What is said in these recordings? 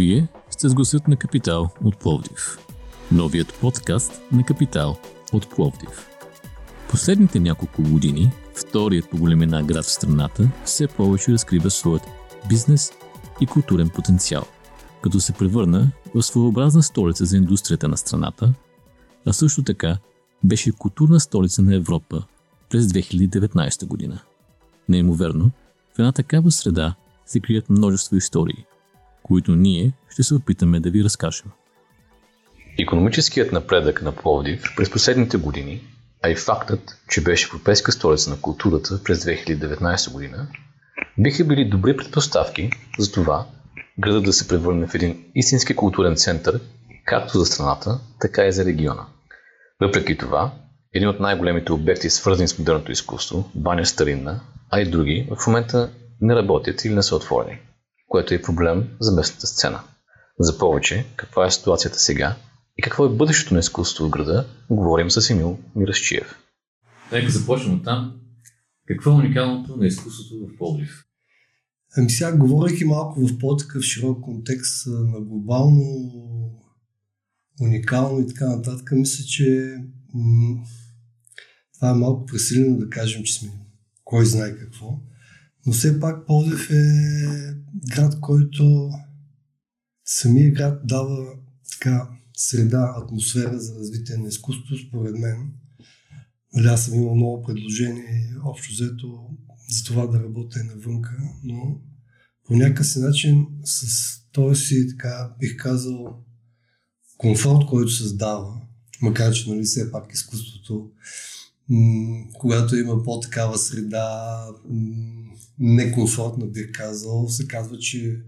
Вие сте с гласът на Капитал от Пловдив. Новият подкаст на Капитал от Пловдив. Последните няколко години вторият по големина град в страната все повече разкрива своят бизнес и културен потенциал, като се превърна в своеобразна столица за индустрията на страната, а също така беше културна столица на Европа през 2019 година. Неимоверно, в една такава среда се крият множество истории, които ние ще се опитаме да ви разкажем. Економическият напредък на Пловдив през последните години, а и фактът, че беше Европейска столица на културата през 2019 година, биха били добри предпоставки за това градът да се превърне в един истински културен център както за страната, така и за региона. Въпреки това, един от най-големите обекти, свързани с модерното изкуство, Баня Старинна, а и други, в момента не работят или не са отворени, което е проблем за местната сцена. За повече, каква е ситуацията сега и какво е бъдещето на изкуството в града, говорим с Емил Мирасчиев. Нека започнем от там. Какво е уникалното на изкуството в Пловдив? Ами сега, говорейки малко в по-такъв широк контекст на глобално, уникално и така нататък, мисля, че м- това е малко пресилено да кажем, че сме кой знае какво. Но все пак Пловдив е град, който самия град дава така среда, атмосфера за развитие на изкуството, според мен. Нали, аз съм имал много предложения, общо взето, за това да работя навънка, но по някакъв начин с този си, така бих казал, комфорт, който създава, макар че нали, все пак изкуството, м- когато има по-такава среда, м- некомфортна бих казал, се казва, че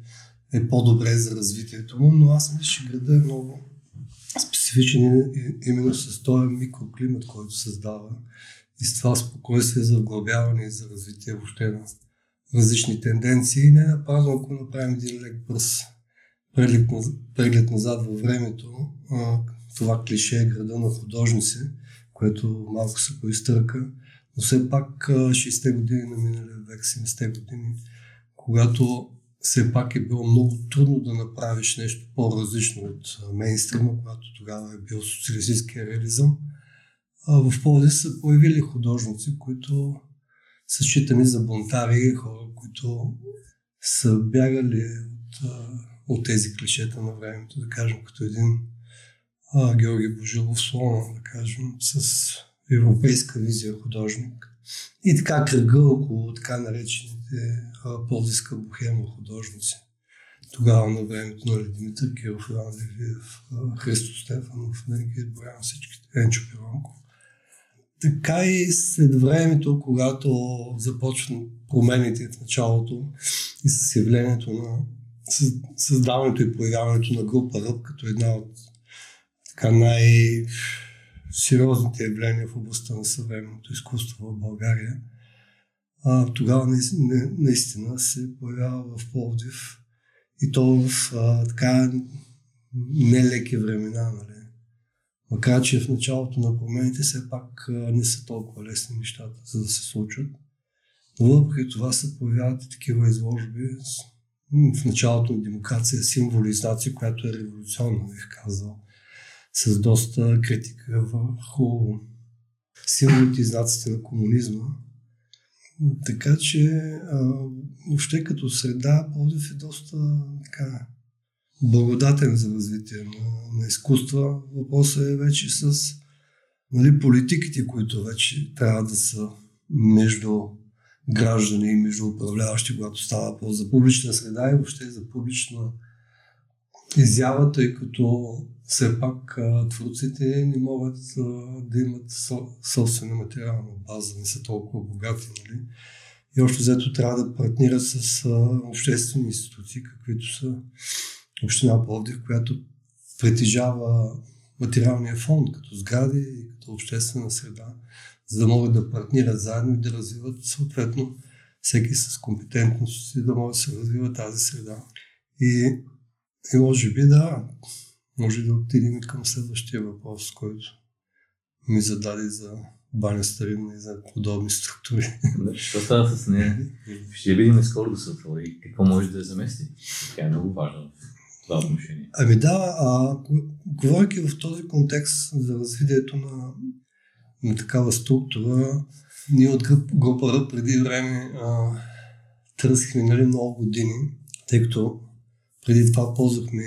е по-добре за развитието му, но аз мисля, че града е много специфичен именно с този микроклимат, който създава и с това спокойствие за вглъбяване и за развитие въобще на различни тенденции. Не на празно, ако направим един лек бърз преглед, преглед назад във времето, това клише е града на художници, което малко се поизтърка, но все пак 60-те години на миналия век, 70-те години, когато все пак е било много трудно да направиш нещо по-различно от мейнстрима, когато тогава е бил социалистическия реализъм. В Пловдив са появили художници, които са считани за бунтари, хора, които са бягали от, от тези клишета на времето, да кажем, като един а, Георги Божилов Слона, да кажем, с европейска визия художник. И така кръга около така наречените Полдиска бухема художници. Тогава на времето на Димитър Киров, Иван Левиев, Христо Стефанов, Денки Боян, всичките, Енчо Пиронков. Така и след времето, когато започват промените в началото и с явлението на създаването и появяването на група Ръб, като една от така най- сериозните явления в областта на съвременното изкуство в България, а, тогава наистина, наистина се появява в Пловдив и то в а, така нелеки времена. Нали. Макар, че в началото на промените все пак а, не са толкова лесни нещата, за да се случат. Но въпреки това се появяват и такива изложби в началото на демокрация, символи и знаци, която е революционна, бих казал с доста критика върху знаците на комунизма. Така че а, въобще като среда Пловдив е доста така, благодатен за развитие на, на изкуства. Въпросът е вече с нали, политиките, които вече трябва да са между граждани и между управляващи, когато става по за публична среда и въобще за публична изява, тъй като все пак творците не могат да имат собствена материална база, не са толкова богати. Нали? И още взето трябва да партнират с обществени институции, каквито са Община Пловдив, която притежава материалния фонд като сгради и като обществена среда, за да могат да партнират заедно и да развиват съответно всеки с компетентност и да може да се развива тази среда. И, и може би да, може да отидем към следващия въпрос, който ми зададе за баня старинна и за подобни структури. Що става с нея? Ще видим скоро да се отвори. Какво може да я замести? Тя е много важна това отношение. Ами да, а, говоряки в този контекст за развитието на, на такава структура, ние от група преди време а, търсихме нали, много години, тъй като преди това ползвахме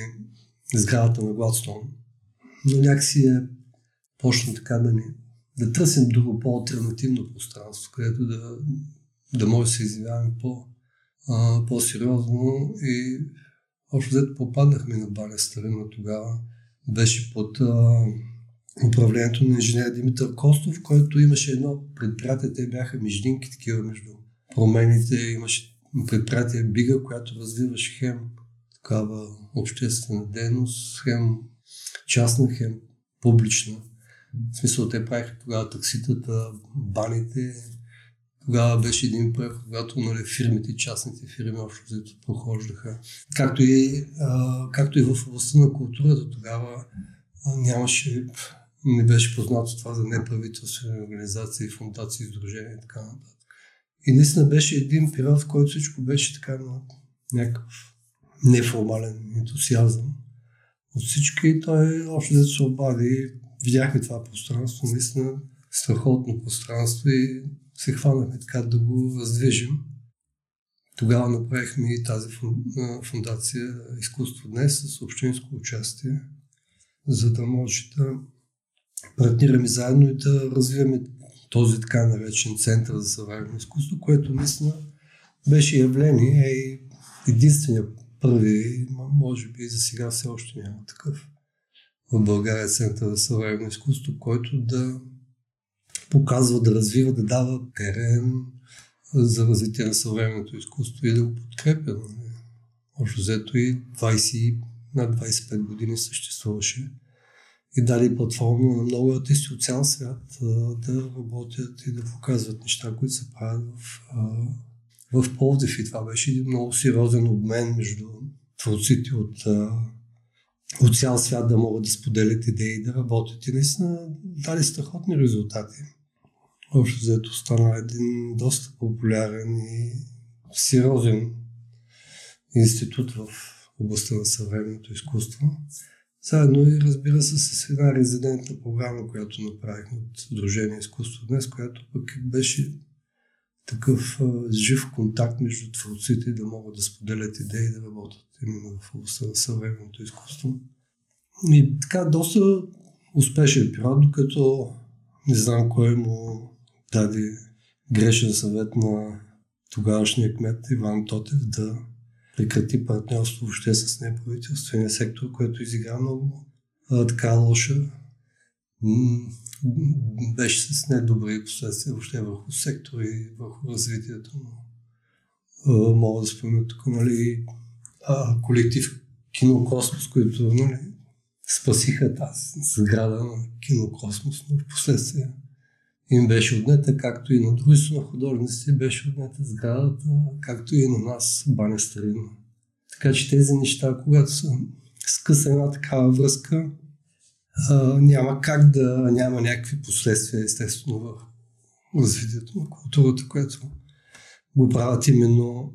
сградата на Гладстон, но някакси е почна така да ни да търсим друго по-алтернативно пространство, където да, да може да се изявяваме по, по-сериозно. И общо взето попаднахме на Баня Старина тогава. Беше под а, управлението на инженер Димитър Костов, който имаше едно предприятие, те бяха междинки такива между промените, имаше предприятие Бига, която развиваше хем такава обществена дейност, хем частна, хем публична. В смисъл, те правиха тогава такситата, баните. Тогава беше един преход, когато нали, фирмите, частните фирми общо взето прохождаха. Както и, а, както и в областта на културата тогава а, нямаше, не беше познато това за неправителствени организации, фундации, издружения и така нататък. И наистина беше един период, в който всичко беше така на някакъв неформален ентусиазъм от всички той общо взето се обади видяхме това пространство, наистина страхотно пространство и се хванахме така да го раздвижим. Тогава направихме и тази фундация Изкуство днес с общинско участие, за да може да партнираме заедно и да развиваме този така наречен център за съвременно изкуство, което наистина беше явление и единствения първи, може би за сега все още няма такъв в България Център за съвременно изкуство, който да показва, да развива, да дава терен за развитие на съвременното изкуство и да го подкрепя. Нали? Общо взето и 20, над 25 години съществуваше и даде платформа на много артисти от цял свят да работят и да показват неща, които се правят в, в Пловдив. И това беше един много сериозен обмен между творците от от цял свят да могат да споделят идеи, да работят и наистина дали страхотни резултати. Общо взето стана един доста популярен и сериозен институт в областта на съвременното изкуство. Заедно и разбира се с една резидентна програма, която направихме от Дружение изкуство днес, която пък беше такъв жив контакт между творците да могат да споделят идеи и да работят именно в областта на съвременното изкуство. И така, доста успешен период, докато не знам кой му даде грешен съвет на тогавашния кмет Иван Тотев да прекрати партньорство въобще с неправителствения сектор, което изигра много а, така лоша. Беше с недобри последствия въобще върху сектора и върху развитието. Но, мога да спомня тук, нали, а, колектив Кинокосмос, които нали, спасиха тази сграда на Кинокосмос, но в последствие им беше отнета, както и на други на художниците беше отнета сградата, както и на нас, Баня Старина. Така че тези неща, когато са скъса една такава връзка, а, няма как да няма някакви последствия, естествено, в развитието на културата, което го правят именно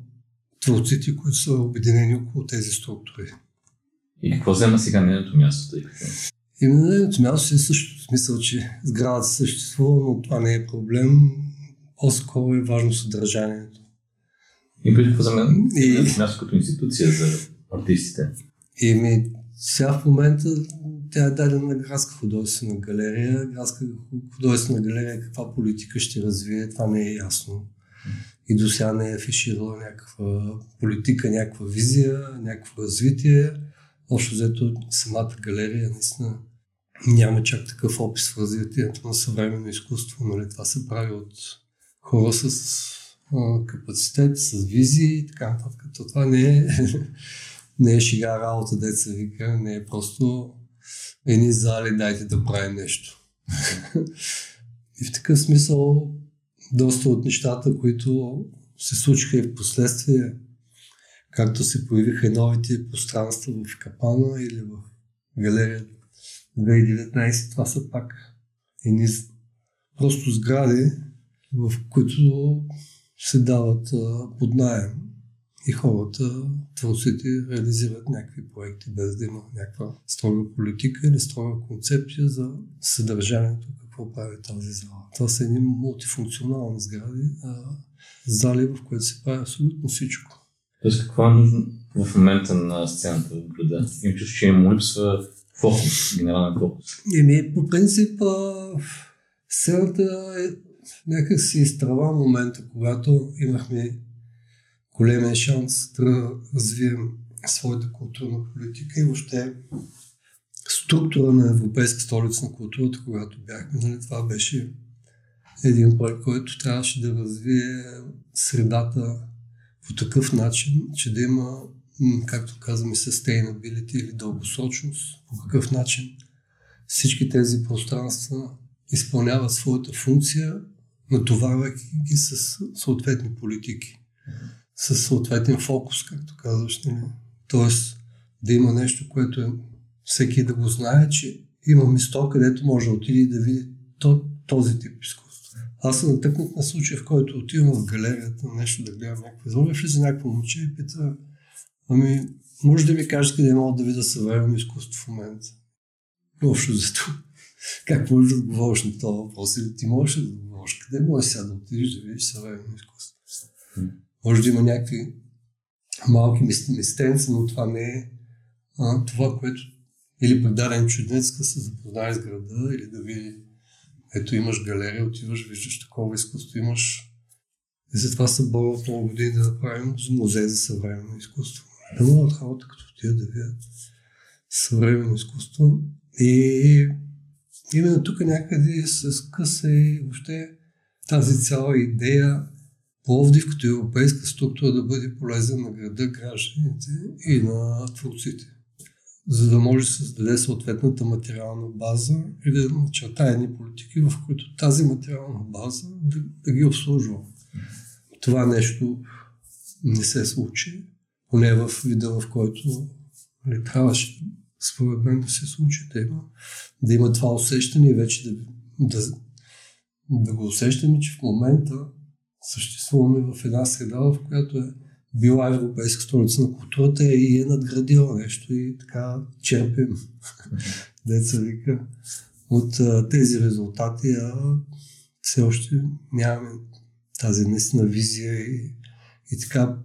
творците, които са обединени около тези структури. И какво взема сега нейното място? Тъй като... И на нейното място е също в смисъл, че сградата съществува, но това не е проблем. По-скоро е важно съдържанието. И какво взема и... място като институция за артистите? И ми, сега в момента тя е дадена на градска художествена галерия. Градска художествена галерия каква политика ще развие, това не е ясно и до сега не е афиширала някаква политика, някаква визия, някакво развитие. Общо взето самата галерия наистина няма чак такъв опис в развитието на съвременно изкуство. Нали? Това се прави от хора с а, капацитет, с визии и така нататък. Това не е, не е шига работа, деца вика, не е просто едни зали, дайте да правим нещо. и в такъв смисъл доста от нещата, които се случиха и в последствие, както се появиха новите пространства в Капана или в галерия 2019, това са пак едни просто сгради, в които се дават под найем и хората, творците, реализират някакви проекти, без да има някаква строга политика или строга концепция за съдържанието, какво прави тази зала. Това са едни мултифункционални сгради, а, зали, в които се прави абсолютно всичко. Тоест, какво е нужно в момента на сцената в града? Им чувство, че му липсва фокус, генерален фокус. Еми, по принцип, сцената е някак си изтрава момента, когато имахме големия шанс да развием своята културна политика и въобще структура на Европейска столица на културата, когато бяхме. Нали, това беше един проект, който трябваше да развие средата по такъв начин, че да има, както казваме, sustainability или дългосрочност, по какъв начин всички тези пространства изпълняват своята функция, натоварвайки ги с съответни политики с съответен фокус, както казваш. Нали? Тоест да има нещо, което е, всеки да го знае, че има место, където може да отиде и да види то, този тип изкуство. Аз съм натъкнат на случай, в който отивам в галерията на нещо да гледам някакво изложение, влиза някакво момче и пита, ами, може да ми кажеш къде мога да видя съвременно изкуство в момента? Общо зато. Как можеш да отговориш на този въпрос? Или ти можеш да отговориш? Къде можеш сега да отидеш да видиш съвременно изкуство? Може да има някакви малки местенца, но това не е а, това, което или предаден чуднец, се запознае с града, или да види, ето имаш галерия, отиваш, виждаш такова изкуство, имаш и затова са боря от много години да направим музей за съвременно изкуство. Да могат хората, като отидат да видят съвременно изкуство. И именно тук някъде се скъса и въобще тази цяла идея Пловдив като европейска структура да бъде полезен на града, гражданите и на творците, за да може да създаде съответната материална база и да начертае едни политики, в които тази материална база да, да ги обслужва. Това нещо не се случи, поне в вида, в който не нали, трябваше според мен да се случи, да има, да има това усещане и вече да, да, да го усещаме, че в момента съществуваме в една среда, в която е била Европейска столица на културата и е надградила нещо и така черпим, деца вика, от а, тези резултати, а все още нямаме тази наистина визия и, и така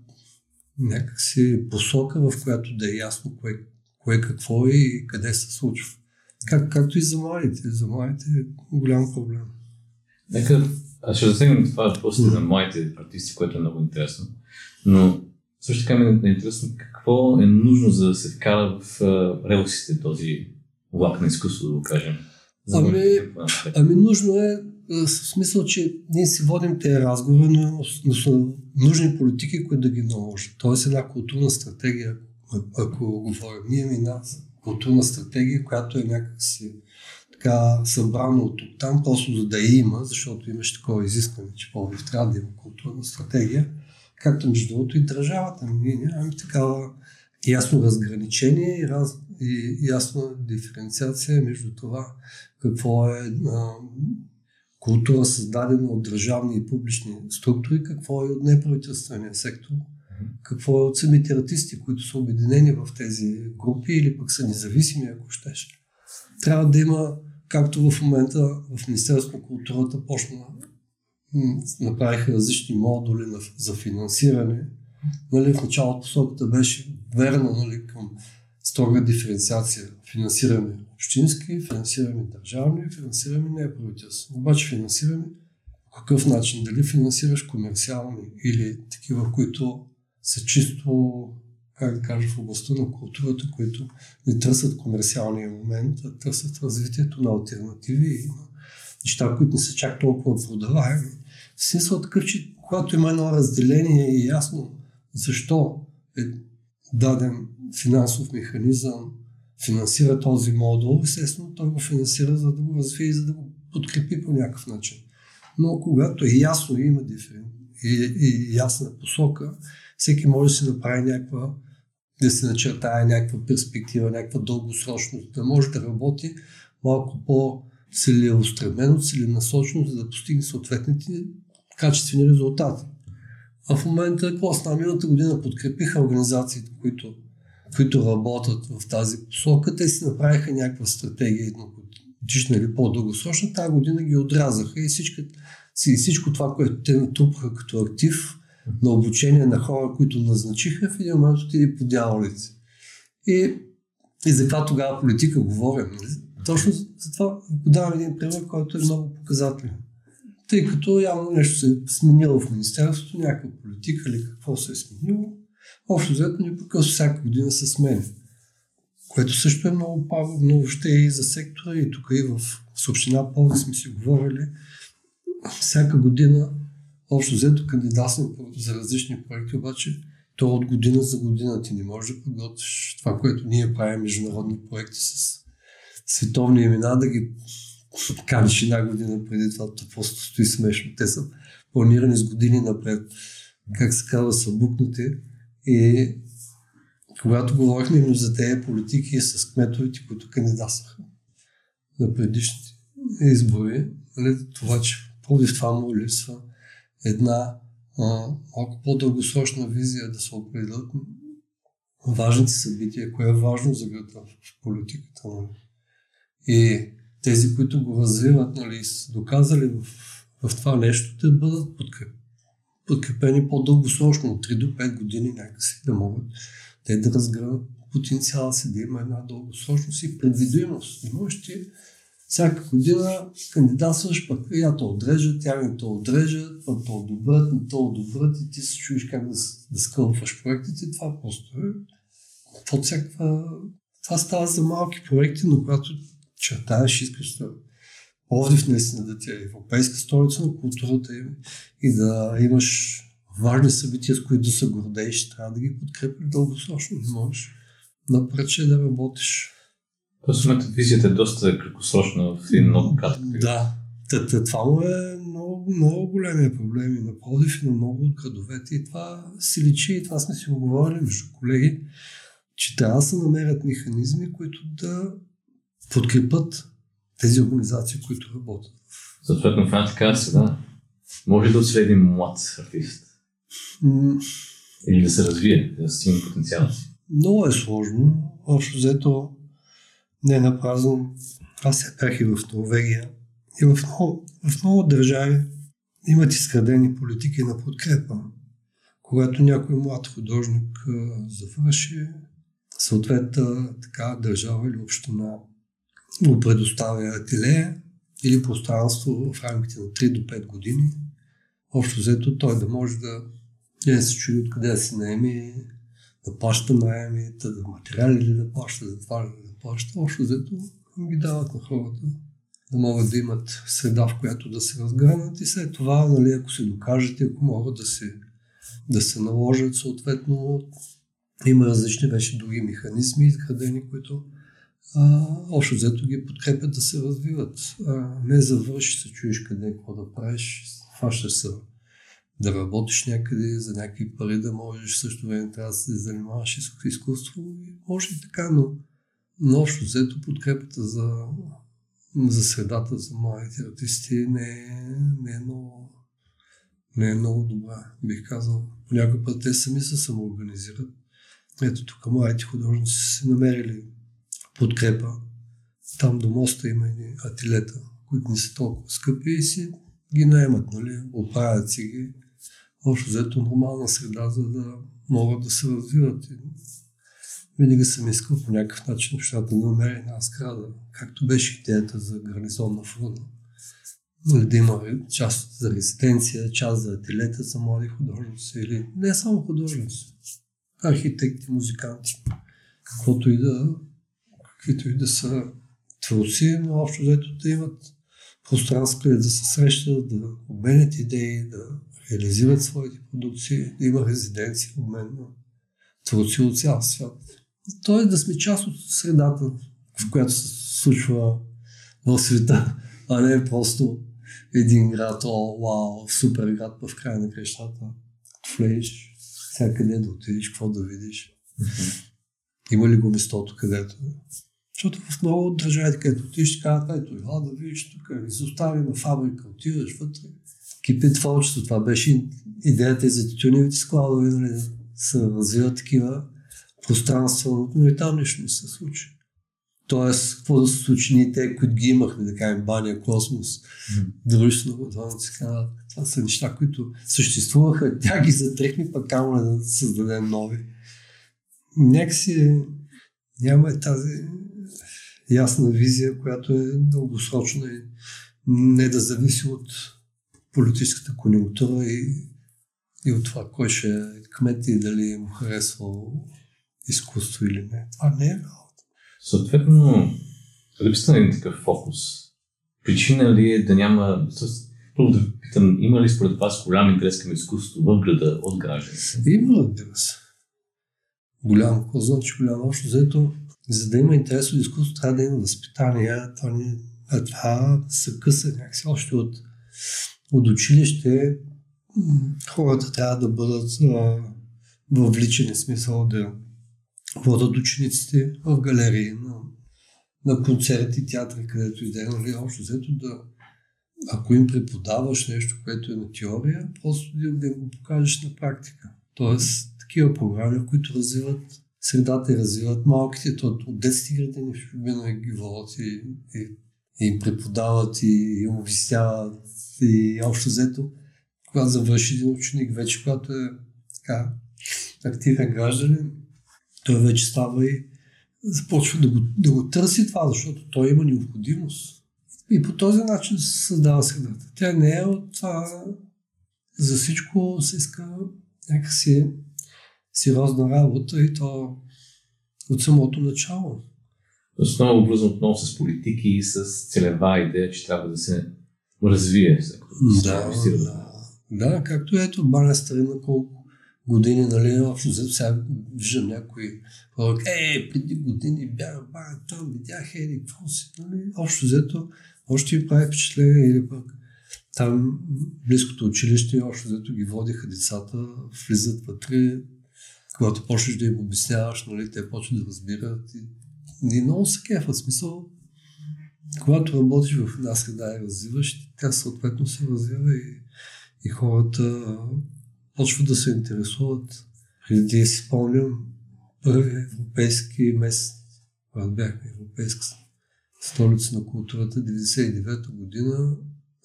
някакси посока, в която да е ясно кое, кое какво е и къде се случва. Как, както и за младите. За младите е голям проблем. Нека ще засегнем това после за моите артисти, което е много интересно. Но също така ми е интересно какво е нужно за да се вкара в релсите този влак на изкуство, да го кажем. ами, ами нужно е в смисъл, че ние си водим тези разговори, но, но са нужни политики, които да ги наложат. Тоест една културна стратегия, ако говорим, ние една културна стратегия, която е някакси така събрано от там, просто за да има, защото имаш такова изискване, че Пловдив трябва да има културна стратегия, както между другото и държавата. Ние нямаме такава ясно разграничение и, раз, и ясна диференциация между това какво е а, култура създадена от държавни и публични структури, какво е от неправителствения сектор, какво е от самите артисти, които са обединени в тези групи или пък са независими, ако щеш. Трябва да има както в момента в Министерството на културата почна направиха различни модули за финансиране. Нали, в началото посоката беше верна нали, към строга диференциация. Финансиране общински, финансиране държавни, финансиране неправителствени. Обаче финансиране по какъв начин? Дали финансираш комерциални или такива, които са чисто как да кажа, в областта на културата, които не търсят комерциалния момент, а търсят развитието на альтернативи и на неща, които не са чак толкова продаваеми. В смисъл такъв, че когато има едно разделение и е ясно защо е даден финансов механизъм финансира този модул, естествено той го финансира, за да го развие и за да го подкрепи по някакъв начин. Но когато е ясно и има диферен, и, и ясна посока, всеки може да си направи някаква да се начертае някаква перспектива, някаква дългосрочност, да може да работи малко по-целеустремено, целенасочено, за да постигне съответните качествени резултати. А в момента, какво стана? Миналата година подкрепиха организациите, които, които работят в тази посока. Те си направиха някаква стратегия едногодишна или по-дългосрочна. Тази година ги отрязаха и всичко, всичко това, което те натрупаха като актив на обучение на хора, които назначиха, в един момент отиде по дяволите. И, и за каква тогава политика говорим? Нали? Точно за това давам един пример, който е много показателен тъй като явно нещо се е сменило в Министерството, някаква политика или какво се е сменило. Общо взето непрекъснато всяка година се сменя. Което също е много пагубно въобще и за сектора, и тук и в Съобщина Полни сме си говорили. Всяка година, общо взето кандидатстваме за различни проекти, обаче то от година за година ти не можеш да подготвиш това, което ние правим международни проекти с световни имена, да ги каниш една година преди това, то просто стои смешно. Те са планирани с години напред. Как се казва, са букнати. И когато говорихме именно за тези политики с кметовете, които кандидатстваха на предишните избори, нали, това, че поради това му липсва една малко по-дългосрочна визия да се определят важните събития, кое е важно за града в политиката. Нали. И тези, които го развиват, нали, са доказали в, в това нещо, те бъдат подкреп, подкрепени по-дългосрочно, от 3 до 5 години някакси, да могат те да разгърнат потенциала си, да има една дългосрочност и предвидимост. Можеш ти всяка година кандидатстваш, пък я то отрежат, тя ми то отрежат, пък то одобрят, не то одобрят и ти се чуеш как да, да скълваш проектите. Това просто е под всякаква... Това става за малки проекти, но когато чертаеш, искаш да Пловдив наистина да ти е европейска столица на културата и да имаш важни събития, с които да се гордееш, трябва да ги подкрепиш дългосрочно. Не можеш напрече да работиш. Тоест, в момента визията е доста краткосрочна в един много кратък Да, това му е много, много големия проблем и на Пловдив и на много от градовете. И това си личи, и това сме си оговорили между колеги, че трябва да се намерят механизми, които да подкрепят тези организации, които работят. Съответно, една така сега може да отследи млад артист. Или да се развие, да стигне потенциал си. Много е сложно. Общо взето не е на празно. Аз се бях и в Норвегия. И в много, в много държави имат изградени политики на подкрепа. Когато някой млад художник завърши, съответна така държава или община му предоставя ателие или пространство в рамките на 3 до 5 години. Общо взето той да може да не се чуди откъде да се наеме, да плаща найеми, да материали ли да плаща, за това да плаща. Общо взето ги дават на хората да могат да имат среда, в която да се разгърнат и след това, нали, ако се докажете, ако могат да се, да се наложат, съответно има различни вече други механизми, изградени, които а, общо взето ги подкрепят да се развиват. А, не завърши се, чуеш къде, какво да правиш, фащаш се да работиш някъде за някакви пари, да можеш също време трябва да се занимаваш с изкуство. Може и така, но, но общо взето подкрепата за, за средата за младите артисти не е, не е много не е много добра, бих казал. Понякога път те сами се самоорганизират. Ето тук младите художници са се намерили подкрепа. Там до моста има и ателета, които не са толкова скъпи и си ги наемат, нали? оправят си ги. Общо взето нормална среда, за да могат да се развиват. И винаги съм искал по някакъв начин нещата да намеря една сграда, както беше идеята за гарнизон на фруна. Нали, да има част за резиденция, част за ателета за млади художници или не само художници, архитекти, музиканти, каквото и да каквито и да са творци, но общо взето да имат пространство, където да се срещат, да обменят идеи, да реализират своите продукции, да има резиденция, обмен на творци от цял свят. Тоест да сме част от средата, в която се случва в света, а не просто един град, о, вау, супер град в края на крещата. Влезеш, всякъде да отидеш, какво да видиш. Mm-hmm. Има ли го местото, където защото в много държави, където ти ще казват, ето, ела да видиш тук, изостави на фабрика, отиваш вътре, кипи творчество. Това беше идеята и за тютюневите складове, нали, да се развиват такива пространства, но и там нищо не се случи. Тоест, какво да се случи ние те, които ги имахме, да кажем, Баня, Космос, mm. дружество, това, това са неща, които съществуваха, тя ги затрехме, пък камо да създадем нови. Някакси няма тази ясна визия, която е дългосрочна и не да зависи от политическата конъюнктура и, и от това кой ще е кмет и дали му харесва изкуство или не. Това не е работа. Съответно, липсата на един такъв фокус. Причина ли е да няма... Първо да питам, има ли според вас голям интерес към изкуството в града от гражданите? Има, разбира се. Голям, какво значи голям? Общо взето, за да има интерес от изкуството, трябва да има възпитание. Това, не, а това се къса някакси още от, от училище. Хората трябва да бъдат а, въвличани, смисъл да водят учениците в галерии, на, на концерти, театри, където и да е, нали, общо взето да ако им преподаваш нещо, което е на теория, просто да, да го покажеш на практика. Тоест, такива програми, които развиват средата и развиват малките, то от детски градини в чужбина ги водят и, и, и им преподават и им обясняват и общо взето, когато завърши един ученик, вече когато е така активен гражданин, той вече става и започва да го, да го търси това, защото той има необходимост. И по този начин се създава средата. Тя не е от това, за всичко се иска някакси сериозна работа и то от самото начало. Основно обвързано отново с политики и с целева идея, че трябва да се развие. Да, да, да, както ето Баня Старина колко години, нали, общо взето сега виждам някои хора, е, преди години бях бая там, видях еди, какво си, нали, общо взето, още ми прави впечатление или пък там близкото училище, общо взето ги водиха децата, влизат вътре, когато почнеш да им обясняваш, нали, те почват да разбират и, и много се кефа, смисъл, когато работиш в една среда и развиваш, тя съответно се развива и, и хората почват да се интересуват. Преди си спомням първи европейски месец, когато бяхме европейска столица на културата, 99-та година,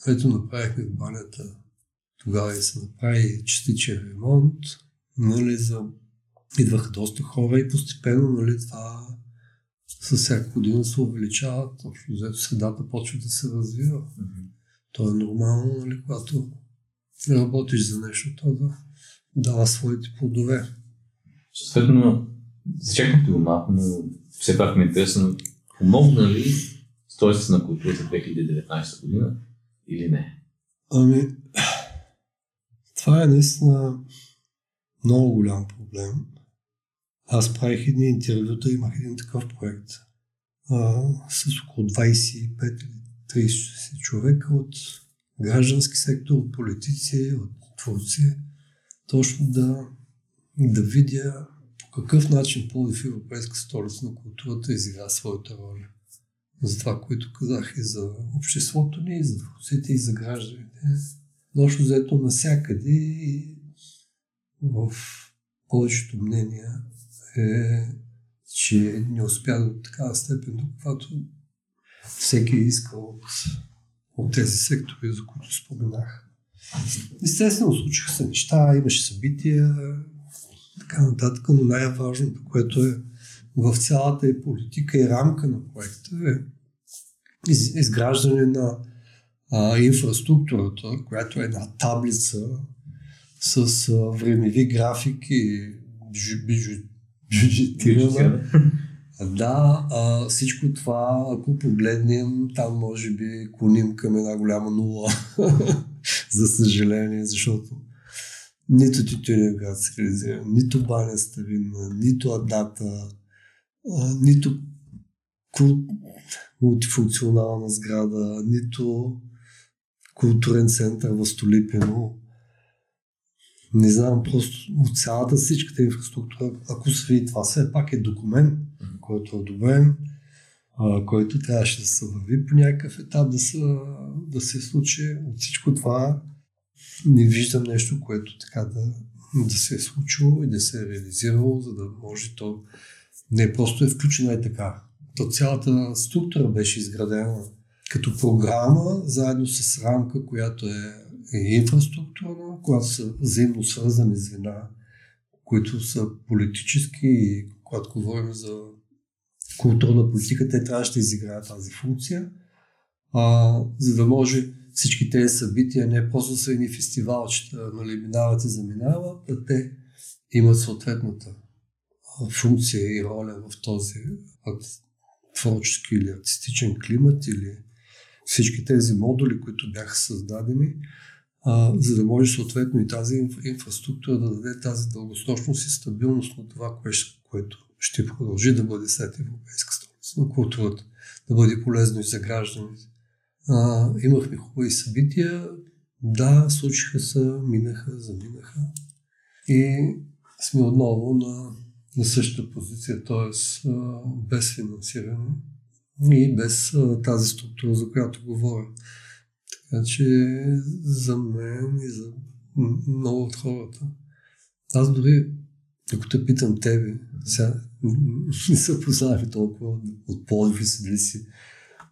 ето направихме в банята. Тогава и се направи частичен ремонт, нали, за... идваха доста хора и постепенно нали, това със всяка година се увеличават, общо взето средата почва да се развива. Mm-hmm. То е нормално, нали, когато работиш за нещо, то да дава своите плодове. Съответно, зачекнахте го малко, но все пак ми е интересно, помогна ли стойството на културата 2019 година или не? Ами, това е наистина много голям проблем. Аз правих едни интервюта, имах един такъв проект а, с около 25 или 30 човека от граждански сектор, от политици, от творци точно да, да видя по какъв начин Пловдив Европейска столица на културата изигра своята роля. За това, което казах и за обществото ни, и за творците, и за гражданите. Точно взето навсякъде и в повечето мнения е, че не успя до такава степен, до каквато всеки е искал от, от тези сектори, за които споменах. Естествено, случиха се неща, имаше събития, така нататък, но най-важното, което е в цялата и политика и рамка на проекта е из, изграждане на а, инфраструктурата, която е една таблица с а, времеви графики, бюджетирана. Да, а, всичко това, ако погледнем, там може би клоним към една голяма нула. за съжаление, защото нито Тютюнев град се реализира, нито Баня Старина, нито Адата, а, нито мултифункционална сграда, нито културен център в Столипино. Не знам, просто от цялата всичката инфраструктура, ако се види това, все пак е документ, който е одобрен, който трябваше да се върви по някакъв етап да се, да се случи. От всичко това не виждам нещо, което така да, да се е случило и да се е реализирало, за да може то не просто е включено и така. То цялата структура беше изградена като програма, заедно с рамка, която е, е инфраструктурна, която са взаимно свързани звена, които са политически и когато говорим за културна политика, те трябваше да изиграят тази функция, а, за да може всички тези събития не просто са едни фестивалчета, нали, минават и заминават, а те имат съответната функция и роля в този творчески или артистичен климат или всички тези модули, които бяха създадени, а, за да може съответно и тази инфраструктура да даде тази дългосрочност и стабилност на това, което ще продължи да бъде след Европейска столица на културата, да бъде полезно и за гражданите. А, имахме хубави събития, да, случиха се, минаха, заминаха и сме отново на, на същата позиция, т.е. без финансиране и без а, тази структура, за която говоря. Така че за мен и за много от хората. Аз дори, те питам тебе, сега не се познаваме толкова от Плодив и си дали си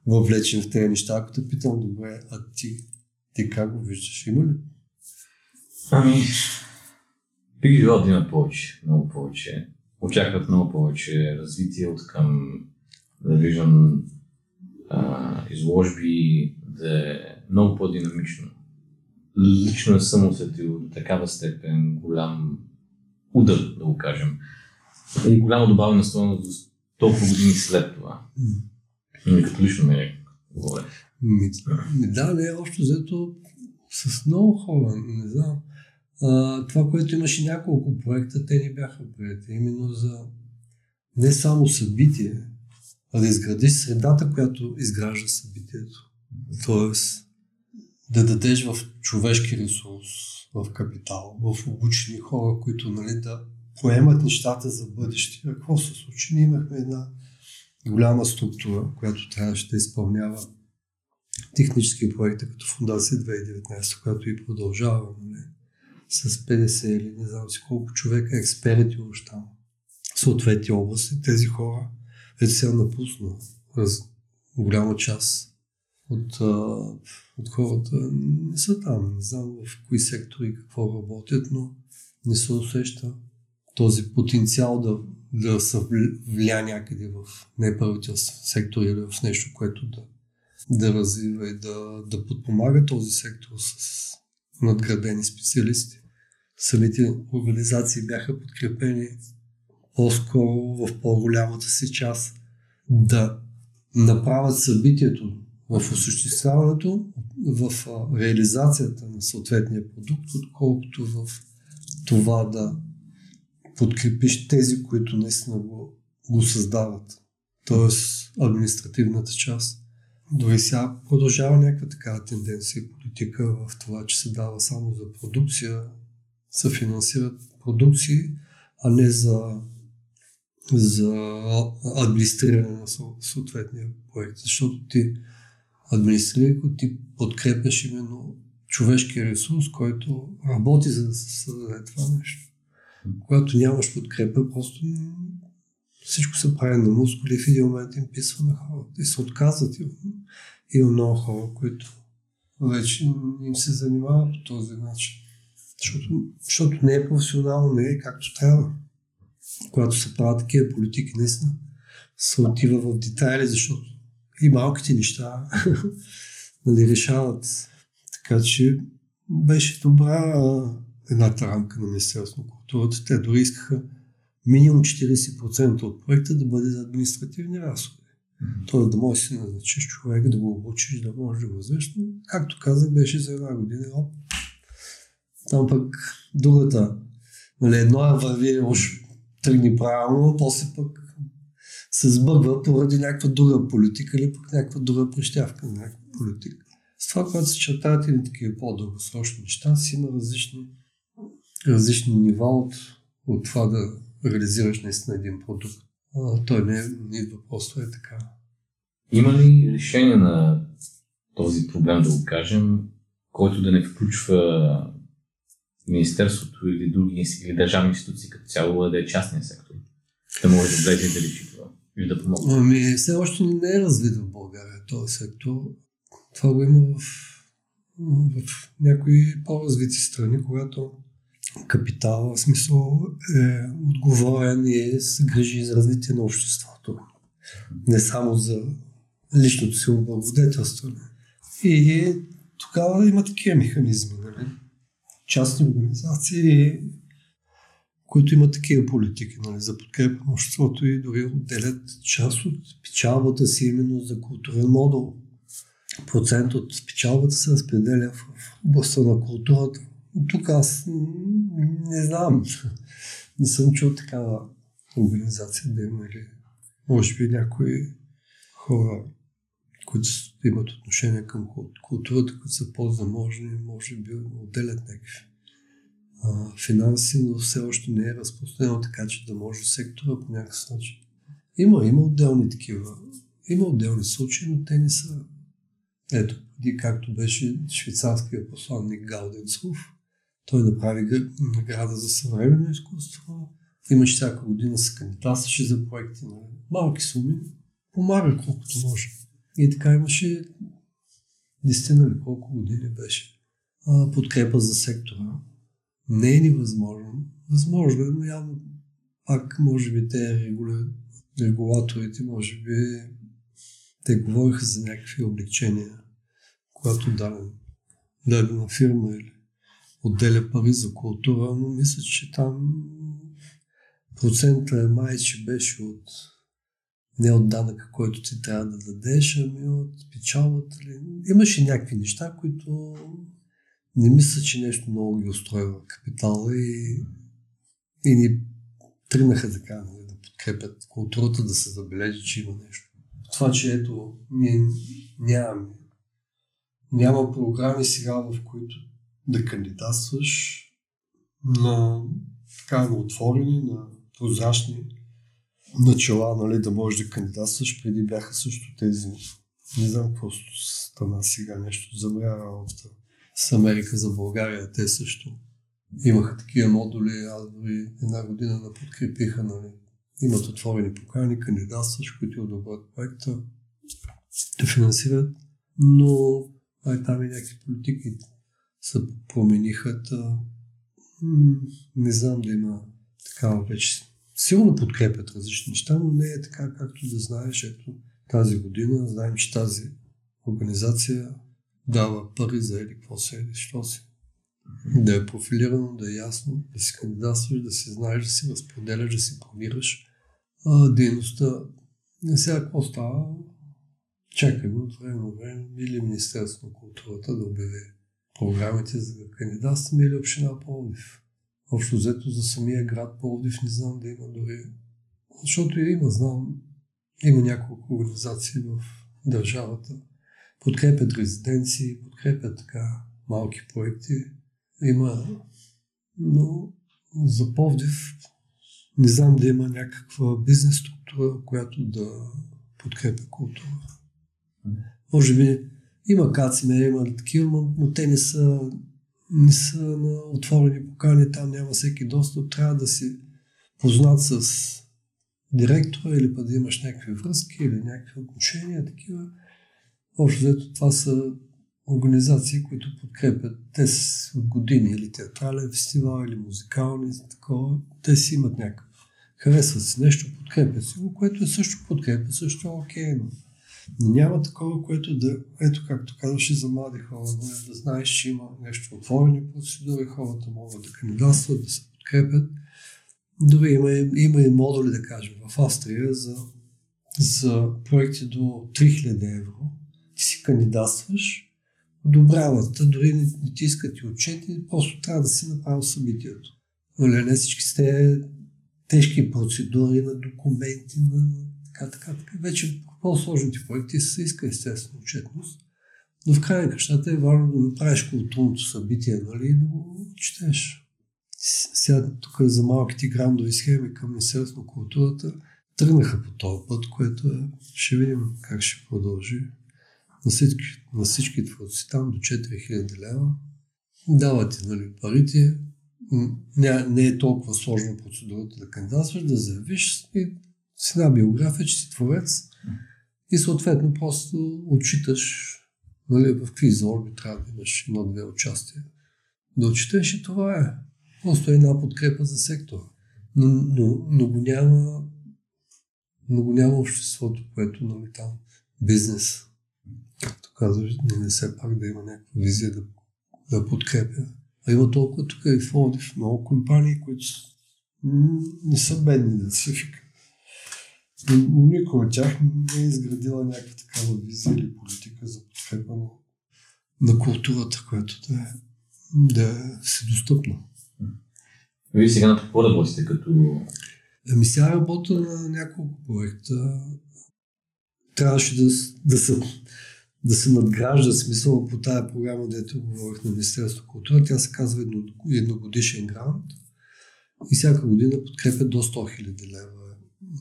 въвлечен в тези неща. Ако те питам, добре, а ти, ти как го виждаш? Има ли? Ами, бих желал да има повече, много повече. Очакват много повече развитие от към да виждам а, изложби да е много по-динамично. Лично съм усетил до такава степен голям удар, да го кажем. И голяма добавена стойност до толкова години след това. Mm. Като лично ме говоря. Ми, да, не, още взето с много хора, не знам. А, това, което имаше няколко проекта, те ни бяха прияти. Именно за не само събитие, а да изградиш средата, която изгражда събитието. Тоест, да дадеш в човешки ресурс, в капитал, в обучени хора, които нали, да поемат нещата за бъдеще. Какво се случи? Ние имахме една голяма структура, която трябваше да изпълнява технически проекти, като Фундация 2019, която и продължава нали, с 50 или не знам си колко човека, експерти още там, съответни области. Тези хора вече сега напусна раз, голяма част от, от хората не са там. Не знам в кои сектори какво работят, но не се усеща този потенциал да, да се вля някъде в неправителствен сектор или в нещо, което да, да развива и да, да подпомага този сектор с надградени специалисти. Самите организации бяха подкрепени по-скоро в по-голямата си част да направят събитието в осъществяването, в реализацията на съответния продукт, отколкото в това да подкрепиш тези, които наистина го, го създават. Тоест административната част. Дори сега продължава някаква такава тенденция и политика в това, че се дава само за продукция, се финансират продукции, а не за, за администриране на съответния проект. Защото ти администрирайки, ти подкрепяш именно човешкия ресурс, който работи за да се създаде това нещо. Когато нямаш подкрепа, просто всичко се прави на мускули в един момент им писва на хората и се отказват. Има много хора, които вече им се занимават по този начин. Защото, защото не е професионално, не е както трябва. Когато се правят такива политики, наистина се отива в детайли, защото и малките неща нали, решават. Така че беше добра едната рамка на Министерството културата. Те дори искаха минимум 40% от проекта да бъде за административни разходи. Mm-hmm. Тоест да можеш да си назначиш човек, да го обучиш, да можеш да го взеш. Но, както казах, беше за една година. Оп. Там пък другата, нали, едно е върви уж тръгни правилно, после пък се сбъгва поради някаква друга политика или пък някаква друга прищявка на някаква политика. С това, когато се чертават и такива по-дългосрочни неща, си има различни, различни нива от, от това да реализираш наистина един продукт. А, той не, не идва просто е така. Има ли решение на този проблем, да го кажем, който да не включва Министерството или други или държавни институции като цяло, да е частния сектор. Да може да влезе да реши това или да помогне. Ами, все още не е развит в България този сектор. Това го има в, в някои по-развити страни, когато капитал, в смисъл е отговорен и се грижи за развитие на обществото. Не само за личното си облагодетелстване. И тогава има такива механизми. Нали? Частни организации, които имат такива политики нали, за подкрепа на обществото и дори отделят част от печалбата си именно за културен модул. Процент от печалбата се разпределя в областта на културата. Тук аз не знам. Не съм чул такава организация да има или може би някои хора, които имат отношение към културата, които са по-заможни, може би отделят някакви финанси, но все още не е разпространено така, че да може сектора по някакъв начин. Има, има отделни такива. Има отделни случаи, но те не са. Ето, преди както беше швейцарския посланник Гауденцов, той направи награда за съвременно изкуство. Имаше всяка година се кандидатстваше за проекти на малки суми. Помага колкото може. И така имаше 10 нали колко години беше подкрепа за сектора. Не е невъзможно. Възможно е, но явно пак може би те регуля... регулаторите, може би те говориха за някакви облегчения, когато даден, дадена фирма или отделя пари за култура, но мисля, че там процента е май, че беше от не от данъка, който ти трябва да дадеш, ами от печалбата. Имаше някакви неща, които не мисля, че нещо много ги устроива капитала и, и ни тръгнаха така нали, да подкрепят културата, да се забележи, че има нещо. Това, че ето, ние нямаме. Няма програми сега, в които да кандидатстваш на така на отворени, на прозрачни начала, нали, да можеш да кандидатстваш. Преди бяха също тези, не знам какво стана сега, нещо забравя работа с Америка за България. Те също имаха такива модули, аз дори една година да подкрепиха, нали. Имат отворени покани, кандидатстваш, които одобрят проекта, да финансират, но ай, там и някакви политики се промениха. Не знам да има такава вече. Силно подкрепят различни неща, но не е така, както да знаеш. Ето тази година знаем, че тази организация дава пари за или какво се или що си. Да е профилирано, да е ясно, да си кандидатстваш, да си знаеш, да си разпределяш, да си планираш а, дейността. Не сега какво става? Чакаме от време на време или Министерството на културата да обяви програмите за кандидатстване или община Пловдив. Общо взето за самия град Пловдив не знам да има дори. Защото има, знам, има няколко организации в държавата. Подкрепят резиденции, подкрепят така малки проекти. Има, но за Пловдив не знам да има някаква бизнес структура, която да подкрепя култура. Може би има каци, има такива, но те не са, не са на отворени покани, там няма всеки достъп. Трябва да си познат с директора или пък да имаш някакви връзки или някакви отношения, такива. Общо взето това са организации, които подкрепят. Те с години или театрален фестивал, или музикални, такова. Те си имат някакъв. Харесват си нещо, подкрепят си го, което е също подкрепа, също е окей. Но няма такова, което да, ето както казваше за млади хора, да, да знаеш, че има нещо отворени процедури, хората могат да кандидатстват, да се подкрепят. Дори има, има и модули, да кажем, в Австрия за, за проекти до 3000 евро. Ти си кандидатстваш, одобряват, дори не, не ти искат и отчети, просто трябва да си направил събитието. Нали, не всички сте тежки процедури на документи, на така, така, така. Вече по-сложните проекти се иска естествено отчетност, но в крайна кращата е важно да направиш културното събитие, нали, и да го четеш. Сега тук за малките грандови схеми към Министерството на културата тръгнаха по този път, което е, ще видим как ще продължи. на всички, на всички творци там до 4000 лева. Давате нали, парите, не, не е толкова сложна процедурата да кандидатстваш, да заявиш и с една биография, че си творец и съответно просто отчиташ нали, в какви изорби трябва да имаш едно-две участия. Да отчиташ и това е. Просто е една подкрепа за сектора. Но, но, но, го няма, но го няма обществото, което нали, там бизнес. Както казваш, не все пак да има някаква визия да, да подкрепя. А има толкова тук и в Лодив много компании, които не са бедни да се. Никой от тях не е изградила някаква такава визия или политика за подкрепа на, културата, която да е, да е достъпна. Вие сега на какво работите като... Ами сега работя на няколко проекта. Трябваше да, да, се, да се надгражда смисъл по тая програма, дето говорих на Министерство култура. Тя се казва едно, едногодишен грант и всяка година подкрепя до 100 000 лева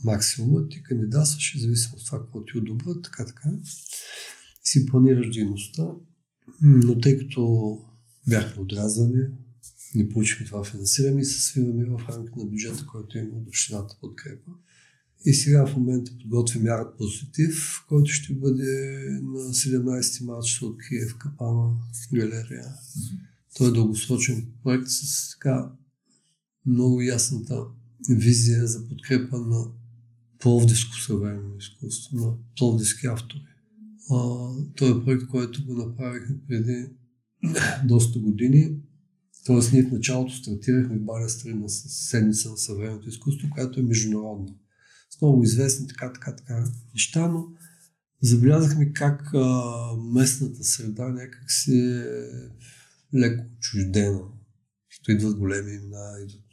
максимумът и кандидатстваш, зависимо от това, какво ти одобрят, така, така. Си планираш дейността, но тъй като бяхме отрязани, не получихме това финансиране и се свиваме в рамките на бюджета, който има от общината подкрепа. И сега в момента подготвим ярък позитив, който ще бъде на 17 марта от Киев Капана галерия. Той е дългосрочен проект с така много ясната визия за подкрепа на пловдивско съвременно изкуство, на пловдивски автори. Той е проект, който го направихме преди доста години. Тоест ние в началото стартирахме в Баря Стрина с седмица на съвременното изкуство, която е международна. С много известни така, така, така неща, но забелязахме как а, местната среда някак си е леко чуждена. Като идват големи имена, идват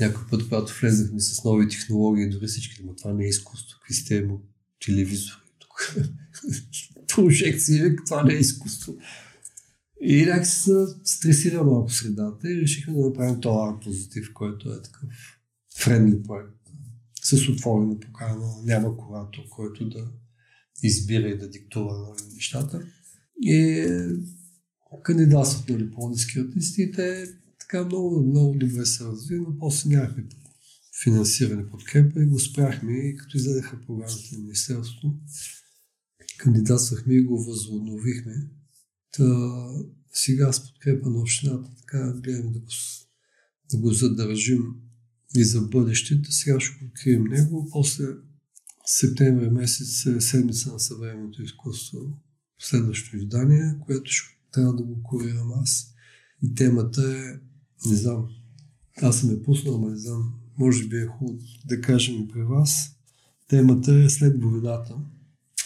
някой път, когато влезахме с нови технологии, дори всички, но това не е изкуство. Какви сте му телевизори тук? Прожекции, това не е изкуство. И някак се стресира малко средата и решихме да направим този позитив, който е такъв френдли проект. С отворена покана, няма куратор, който да избира и да диктува нещата. И кандидатстват нали, по-низки артисти и те така много, много добре се разви, но после нямахме финансиране, подкрепа и го спряхме и като издадаха програмата на Министерството, кандидатствахме и го възобновихме. Та, сега с подкрепа на общината така гледаме да го, да го задържим и за бъдещето. Сега ще открием него. После септември месец е седмица на съвременното изкуство, следващото издание, което ще трябва да го курирам аз. И темата е не знам. Аз съм я пуснал, но не знам. Може би е хубаво да кажем и при вас. Темата е след войната,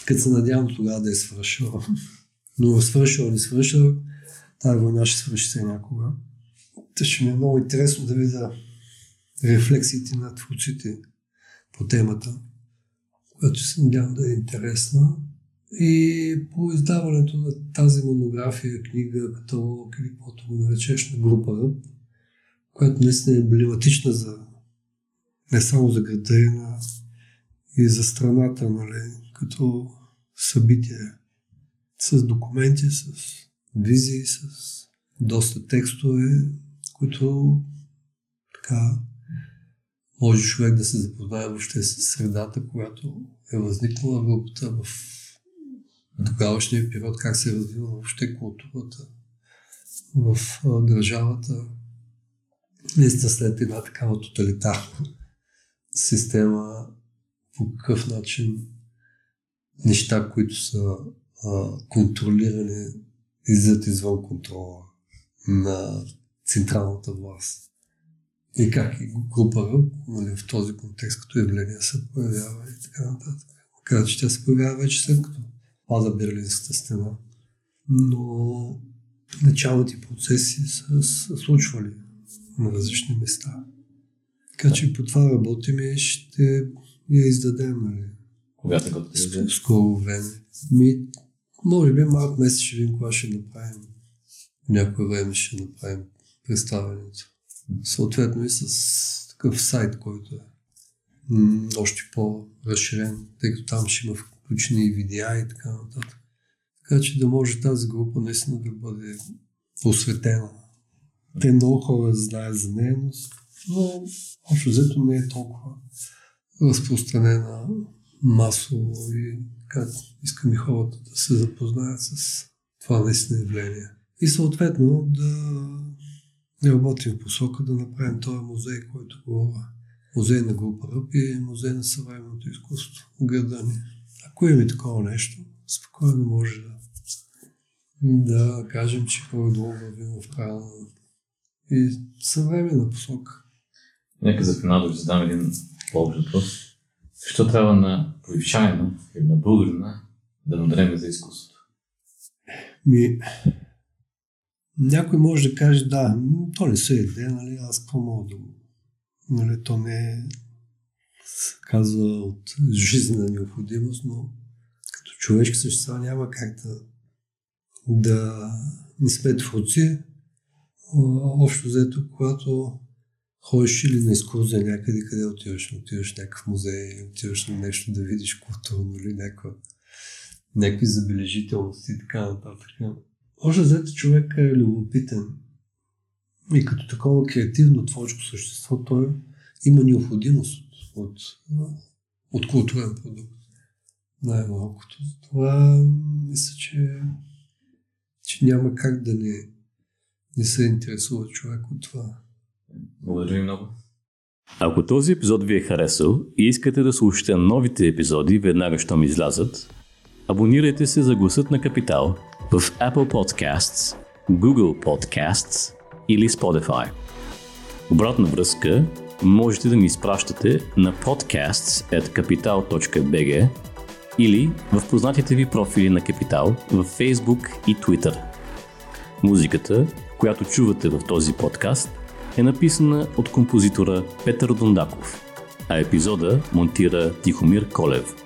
като се надявам тогава да е свършила. Но свършила, не свършила, тази война ще свърши се някога. Та ще ми е много интересно да видя рефлексиите на творците по темата, която се надявам да е интересна. И по издаването на тази монография, книга, каталог или каквото го наречеш на група Ръб, която наистина е емблематична за не само за града, но и за страната, нали, като събитие. С документи, с визии, с доста текстове, които така може човек да се запознае въобще с средата, която е възникнала групата в тогавашния период, как се е развила въобще културата в държавата, наистина след една такава тоталитарна система, по какъв начин неща, които са а, контролирани, излизат извън контрола на централната власт. И как и група нали, в този контекст като явление се появява и така нататък. Макар, че тя се появява вече след като пада Берлинската стена. Но началните процеси са, са случвали на различни места. Така че по това работим и ще я издадем. Нали? Кога така да Скоро време. Ми, може би март месец ще видим кога ще направим. Някое време ще направим представянето. Съответно и с такъв сайт, който е м- още по-разширен, тъй като там ще има включени и видеа и така нататък. така че да може тази група наистина да бъде осветена. Те много хора знаят за нея, но, общо взето не е толкова разпространена масово и как искам и хората да се запознаят с това наистина явление. И съответно да работим в посока да направим този музей, който говоря. Музей на група Ръб и музей на съвременното изкуство в. Ако има такова нещо, спокойно може да, да кажем, че по-долу вървим в правилна и съвременна посока. Нека за финал да ви задам един по-общ въпрос. Що трябва на повишаема или на българина да надреме за изкуството? Ми, някой може да каже, да, то не се еде, нали, аз какво мога да нали, то не е казва от жизнена необходимост, но като човешки същества няма как да, да не сме творци. Общо взето, когато ходиш или на екскурзия някъде, къде отиваш, отиваш в някакъв музей, отиваш на нещо да видиш културно или някаква, някакви забележителности и така нататък. Още взето човек е любопитен и като такова креативно творческо същество, той има необходимост от, от културен продукт. Най-малкото. Това мисля, че, че няма как да не, не се интересува човек от това. Благодаря ви много. Ако този епизод ви е харесал и искате да слушате новите епизоди веднага, щом излязат, абонирайте се за гласът на Капитал в Apple Podcasts, Google Podcasts или Spotify. Обратна връзка можете да ни изпращате на podcasts.capital.bg или в познатите ви профили на Капитал в Facebook и Twitter. Музиката, която чувате в този подкаст – е написана от композитора Петър Дондаков, а епизода монтира Тихомир Колев.